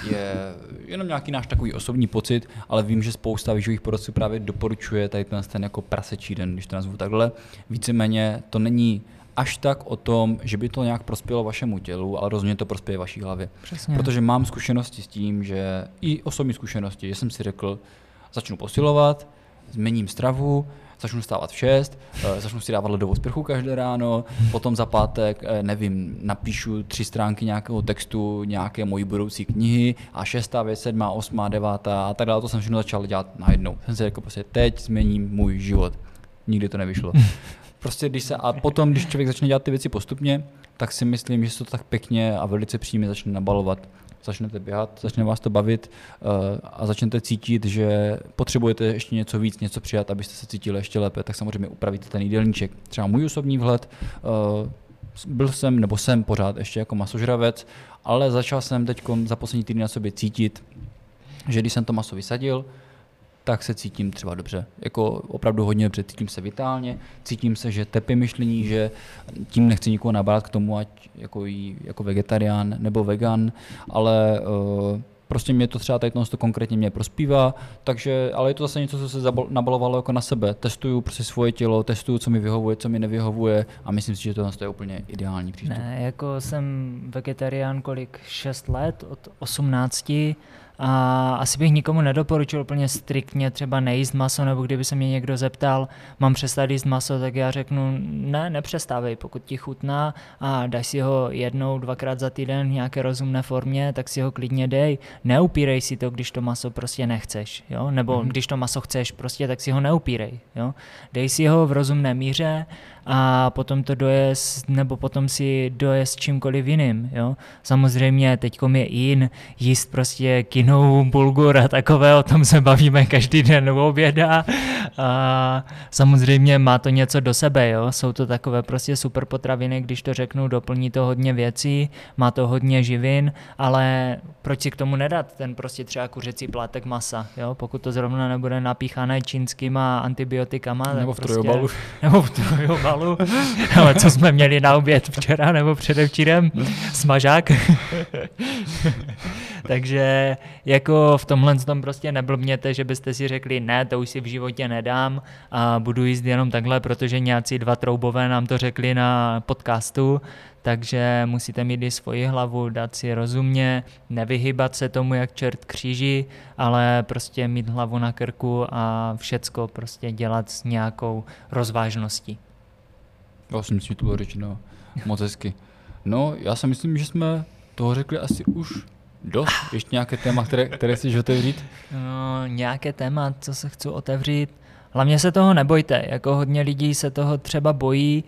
je jenom nějaký náš takový osobní pocit, ale vím, že spousta výživových poradců právě doporučuje tady ten, ten jako prasečí den, když to nazvu takhle. Víceméně to není až tak o tom, že by to nějak prospělo vašemu tělu, ale rozhodně to prospěje vaší hlavě. Přesně. Protože mám zkušenosti s tím, že i osobní zkušenosti, že jsem si řekl, začnu posilovat, změním stravu, začnu stávat v 6, eh, začnu si dávat ledovou sprchu každé ráno, potom za pátek, eh, nevím, napíšu tři stránky nějakého textu, nějaké mojí budoucí knihy a šestá věc, sedmá, osmá, devátá a tak dále, to jsem všechno začal dělat najednou. Jsem si řekl prostě, teď změním můj život. Nikdy to nevyšlo. Prostě když se, a potom, když člověk začne dělat ty věci postupně, tak si myslím, že se to tak pěkně a velice přímě začne nabalovat začnete běhat, začne vás to bavit uh, a začnete cítit, že potřebujete ještě něco víc, něco přijat, abyste se cítili ještě lépe, tak samozřejmě upravíte ten jídelníček. Třeba můj osobní vhled, uh, byl jsem, nebo jsem pořád ještě jako masožravec, ale začal jsem teď za poslední týdny na sobě cítit, že když jsem to maso vysadil, tak se cítím třeba dobře. Jako opravdu hodně dobře, cítím se vitálně, cítím se, že tepy myšlení, že tím nechci nikoho nabát k tomu, ať jako, jí, jako vegetarián nebo vegan, ale uh, prostě mě to třeba tady to konkrétně mě prospívá, takže, ale je to zase něco, co se nabalovalo jako na sebe. Testuju prostě svoje tělo, testuju, co mi vyhovuje, co mi nevyhovuje a myslím si, že to je úplně ideální přístup. Ne, jako jsem vegetarián kolik, 6 let, od 18 a asi bych nikomu nedoporučil úplně striktně třeba nejíst maso, nebo kdyby se mě někdo zeptal, mám přestat jíst maso, tak já řeknu, ne, nepřestávej, pokud ti chutná a dáš si ho jednou, dvakrát za týden v nějaké rozumné formě, tak si ho klidně dej. Neupírej si to, když to maso prostě nechceš, jo? nebo mm-hmm. když to maso chceš, prostě tak si ho neupírej. Jo? Dej si ho v rozumné míře, a potom to dojez, nebo potom si dojez čímkoliv jiným. Jo? Samozřejmě teď je in jíst prostě kinou, bulgur a takové, o tom se bavíme každý den u oběda. A samozřejmě má to něco do sebe, jo? jsou to takové prostě super potraviny, když to řeknu, doplní to hodně věcí, má to hodně živin, ale proč si k tomu nedat ten prostě třeba kuřecí plátek masa, jo? pokud to zrovna nebude napíchané čínskýma antibiotikama. Nebo v prostě, trojobalu. Nebo v trojobalu ale co jsme měli na oběd včera nebo předevčírem, smažák. Takže jako v tomhle tom prostě neblbněte, že byste si řekli, ne, to už si v životě nedám a budu jíst jenom takhle, protože nějací dva troubové nám to řekli na podcastu, takže musíte mít i svoji hlavu, dát si rozumně, nevyhybat se tomu jak čert kříži, ale prostě mít hlavu na krku a všecko prostě dělat s nějakou rozvážností. Já si myslím, že to bylo řečeno moc hezky. No, já si myslím, že jsme toho řekli asi už dost. Ještě nějaké téma, které, které chceš otevřít? No, nějaké téma, co se chci otevřít. Hlavně se toho nebojte, jako hodně lidí se toho třeba bojí,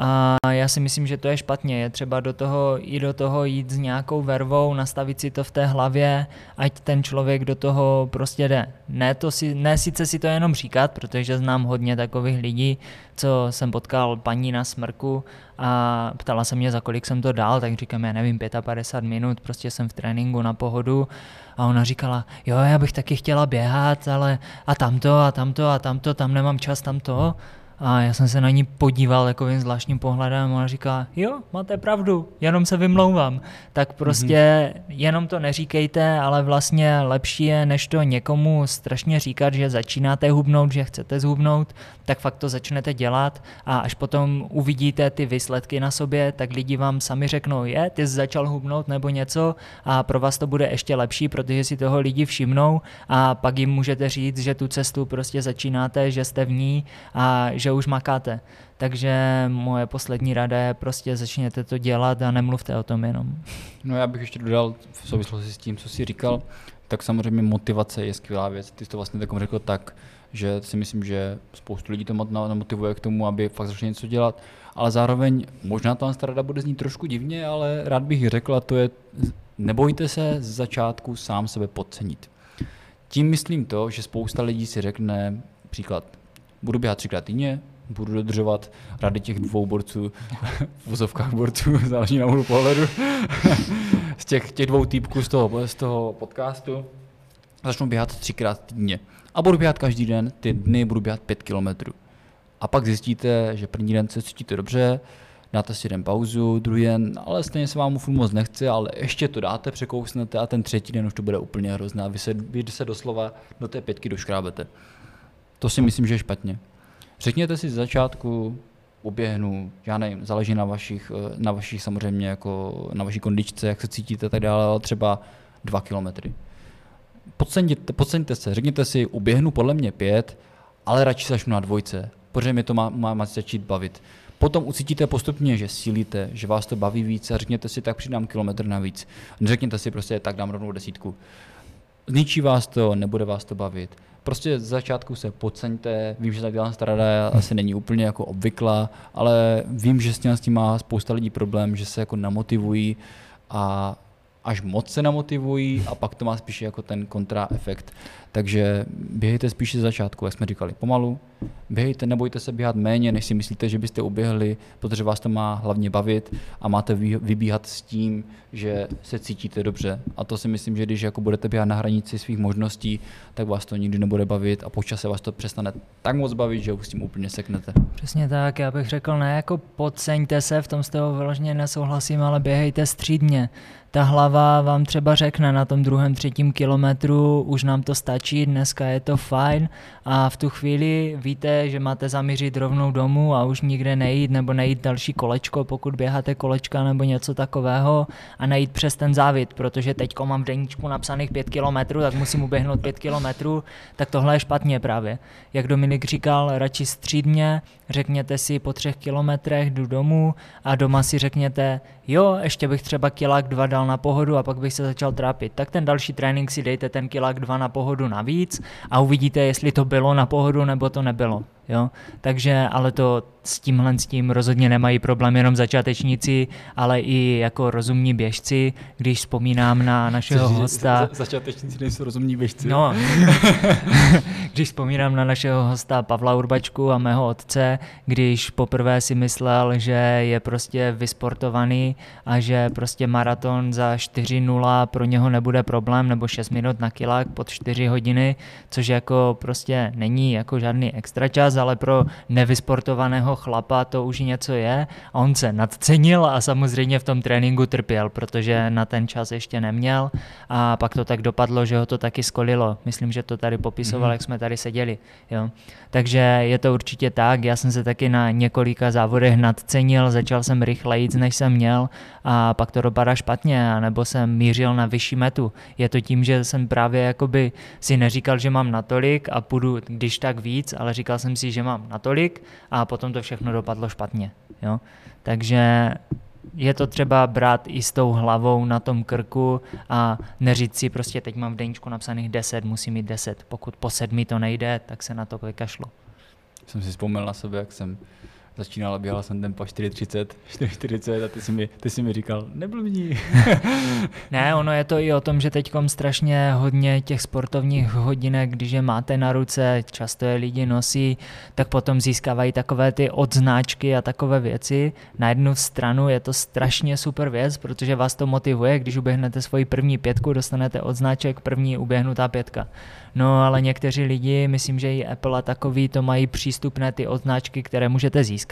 a já si myslím, že to je špatně. Je třeba do toho, i do toho jít s nějakou vervou, nastavit si to v té hlavě, ať ten člověk do toho prostě jde. Ne, to si, ne sice si to jenom říkat, protože znám hodně takových lidí, co jsem potkal paní na smrku a ptala se mě, za kolik jsem to dal, tak říkám, já nevím, 55 minut, prostě jsem v tréninku na pohodu a ona říkala, jo, já bych taky chtěla běhat, ale a tamto, a tamto, a tamto, tam nemám čas, tamto. A já jsem se na ní podíval takovým zvláštním pohledem a ona říká, jo, máte pravdu, jenom se vymlouvám. Tak prostě mm-hmm. jenom to neříkejte, ale vlastně lepší je, než to někomu strašně říkat, že začínáte hubnout, že chcete zhubnout, tak fakt to začnete dělat a až potom uvidíte ty výsledky na sobě, tak lidi vám sami řeknou, je, ty jsi začal hubnout nebo něco a pro vás to bude ještě lepší, protože si toho lidi všimnou a pak jim můžete říct, že tu cestu prostě začínáte, že jste v ní a že už makáte. Takže moje poslední rada je prostě začněte to dělat a nemluvte o tom jenom. No já bych ještě dodal v souvislosti s tím, co jsi říkal, tak samozřejmě motivace je skvělá věc. Ty jsi to vlastně takovou řekl tak, že si myslím, že spoustu lidí to motivuje k tomu, aby fakt začali něco dělat, ale zároveň možná ta rada bude znít trošku divně, ale rád bych řekl, a to je, nebojte se z začátku sám sebe podcenit. Tím myslím to, že spousta lidí si řekne, příklad, budu běhat třikrát týdně, budu dodržovat rady těch dvou borců, v vozovkách borců, záleží na můj pohledu, z těch, těch dvou týpků z toho, z toho podcastu, začnu běhat třikrát týdně. A budu běhat každý den, ty dny budu běhat pět kilometrů. A pak zjistíte, že první den se cítíte dobře, dáte si den pauzu, druhý den, ale stejně se vám furt moc nechce, ale ještě to dáte, překousnete a ten třetí den už to bude úplně hrozná. Vy se, vy se doslova do té pětky doškrábete. To si myslím, že je špatně. Řekněte si z začátku, uběhnu, já nevím, záleží na vašich, eh, na vašich samozřejmě, jako na vaší kondičce, jak se cítíte a tak dále, ale třeba dva kilometry. Podceňte, podceňte se, řekněte si, uběhnu podle mě pět, ale radši začnu na dvojce, protože mě to má, má, má začít bavit. Potom ucítíte postupně, že sílíte, že vás to baví víc a řekněte si, tak přidám kilometr navíc. Neřekněte si prostě, tak dám rovnou desítku. Zničí vás to, nebude vás to bavit prostě z začátku se podceňte, vím, že tak dělám starada asi není úplně jako obvyklá, ale vím, že tím, s tím má spousta lidí problém, že se jako namotivují a, až moc se namotivují a pak to má spíše jako ten kontraefekt. Takže běhejte spíše ze začátku, jak jsme říkali, pomalu. Běhejte, nebojte se běhat méně, než si myslíte, že byste uběhli, protože vás to má hlavně bavit a máte vybíhat s tím, že se cítíte dobře. A to si myslím, že když jako budete běhat na hranici svých možností, tak vás to nikdy nebude bavit a počas se vás to přestane tak moc bavit, že už s tím úplně seknete. Přesně tak, já bych řekl, ne jako podceňte se, v tom z toho vyloženě nesouhlasím, ale běhejte střídně ta hlava vám třeba řekne na tom druhém, třetím kilometru, už nám to stačí, dneska je to fajn a v tu chvíli víte, že máte zamířit rovnou domů a už nikde nejít nebo nejít další kolečko, pokud běháte kolečka nebo něco takového a nejít přes ten závit, protože teď mám v deníčku napsaných 5 kilometrů, tak musím uběhnout 5 kilometrů, tak tohle je špatně právě. Jak Dominik říkal, radši střídně, řekněte si po třech kilometrech jdu domů a doma si řekněte, jo, ještě bych třeba kilák dva dal na pohodu a pak bych se začal trápit. Tak ten další trénink si dejte ten kilák dva na pohodu navíc a uvidíte, jestli to bylo na pohodu nebo to nebylo. Jo? Takže, ale to s tímhle s tím rozhodně nemají problém jenom začátečníci, ale i jako rozumní běžci, když vzpomínám na našeho Což, hosta. Za, začátečníci nejsou rozumní běžci. No, když vzpomínám na našeho hosta Pavla Urbačku a mého otce, když poprvé si myslel, že je prostě vysportovaný a že prostě maraton za 4.0 pro něho nebude problém, nebo 6 minut na kilák pod 4 hodiny, což jako prostě není jako žádný extra čas, ale pro nevysportovaného chlapa to už něco je a on se nadcenil a samozřejmě v tom tréninku trpěl, protože na ten čas ještě neměl a pak to tak dopadlo, že ho to taky skolilo. Myslím, že to tady popisoval, mm-hmm. jak jsme tady seděli. Jo. Takže je to určitě tak, já jsem se taky na několika závodech nadcenil, začal jsem rychleji, než jsem měl a pak to dopadá špatně, nebo jsem mířil na vyšší metu. Je to tím, že jsem právě jakoby si neříkal, že mám natolik a půjdu když tak víc, ale říkal jsem si, že mám natolik a potom to všechno dopadlo špatně. Jo? Takže je to třeba brát i s tou hlavou na tom krku a neříct si prostě teď mám v deníčku napsaných 10, musím mít 10. Pokud po sedmi to nejde, tak se na to vykašlo. Jsem si vzpomněl na sebe, jak jsem začínal a běhal jsem tempo 4.30, 4.40 a ty jsi mi, ty jsi mi říkal, neblbní. ne, ono je to i o tom, že teď strašně hodně těch sportovních hodinek, když je máte na ruce, často je lidi nosí, tak potom získávají takové ty odznáčky a takové věci. Na jednu stranu je to strašně super věc, protože vás to motivuje, když uběhnete svoji první pětku, dostanete odznáček první uběhnutá pětka. No ale někteří lidi, myslím, že i Apple a takový, to mají přístupné ty odznáčky, které můžete získat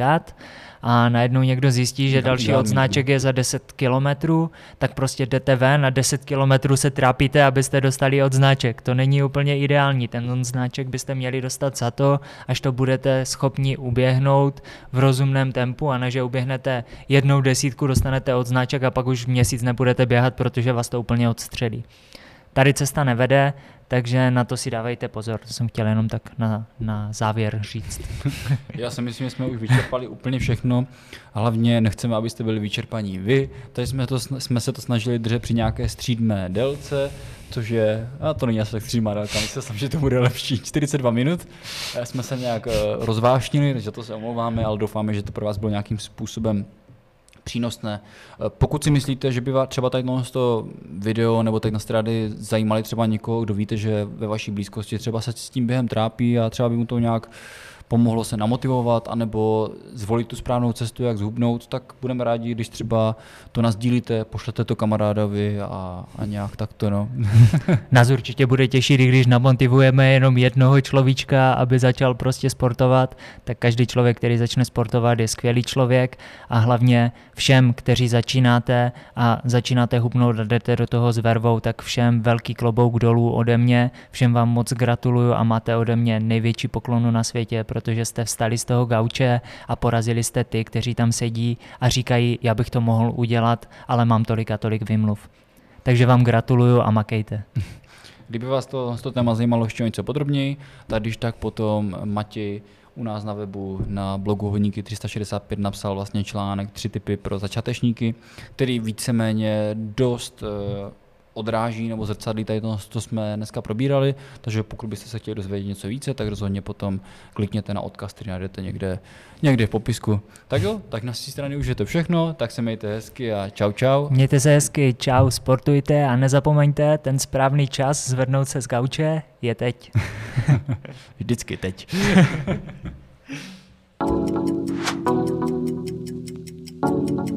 a najednou někdo zjistí, že další odznáček je za 10 kilometrů, tak prostě jdete ven a 10 kilometrů se trápíte, abyste dostali odznáček. To není úplně ideální, ten odznáček byste měli dostat za to, až to budete schopni uběhnout v rozumném tempu a ne, že uběhnete jednou desítku, dostanete odznáček a pak už měsíc nebudete běhat, protože vás to úplně odstředí. Tady cesta nevede, takže na to si dávejte pozor, to jsem chtěl jenom tak na, na závěr říct. Já si myslím, že jsme už vyčerpali úplně všechno. Hlavně nechceme, abyste byli vyčerpaní vy, takže jsme, to, jsme se to snažili držet při nějaké střídné délce, což je, a to není asi tak střídná délka, myslím že to bude lepší, 42 minut. Jsme se nějak eh, rozvášnili, takže to se omlouváme, ale doufáme, že to pro vás bylo nějakým způsobem přínosné. Eh, pokud si myslíte, že by třeba tady to video nebo teď na strady zajímali třeba někoho, kdo víte, že ve vaší blízkosti třeba se s tím během trápí a třeba by mu to nějak pomohlo se namotivovat, anebo zvolit tu správnou cestu, jak zhubnout, tak budeme rádi, když třeba to nazdílíte, pošlete to kamarádovi a, a nějak takto. No. Nás určitě bude těšit, když namotivujeme jenom jednoho človíčka, aby začal prostě sportovat, tak každý člověk, který začne sportovat, je skvělý člověk a hlavně všem, kteří začínáte a začínáte hubnout a jdete do toho s vervou, tak všem velký klobouk dolů ode mě, všem vám moc gratuluju a máte ode mě největší poklonu na světě, protože jste vstali z toho gauče a porazili jste ty, kteří tam sedí a říkají, já bych to mohl udělat, ale mám tolik a tolik vymluv. Takže vám gratuluju a makejte. Kdyby vás to, to téma zajímalo ještě něco podrobněji, tak když tak potom Matěj u nás na webu na blogu Hodníky 365 napsal vlastně článek tři typy pro začátečníky, který víceméně dost uh, odráží nebo zrcadlí tady to, co jsme dneska probírali, takže pokud byste se chtěli dozvědět něco více, tak rozhodně potom klikněte na odkaz, který najdete někde, někde v popisku. Tak jo, tak na naší straně už je to všechno, tak se mějte hezky a čau čau. Mějte se hezky, čau, sportujte a nezapomeňte, ten správný čas zvednout se z gauče je teď. Vždycky teď.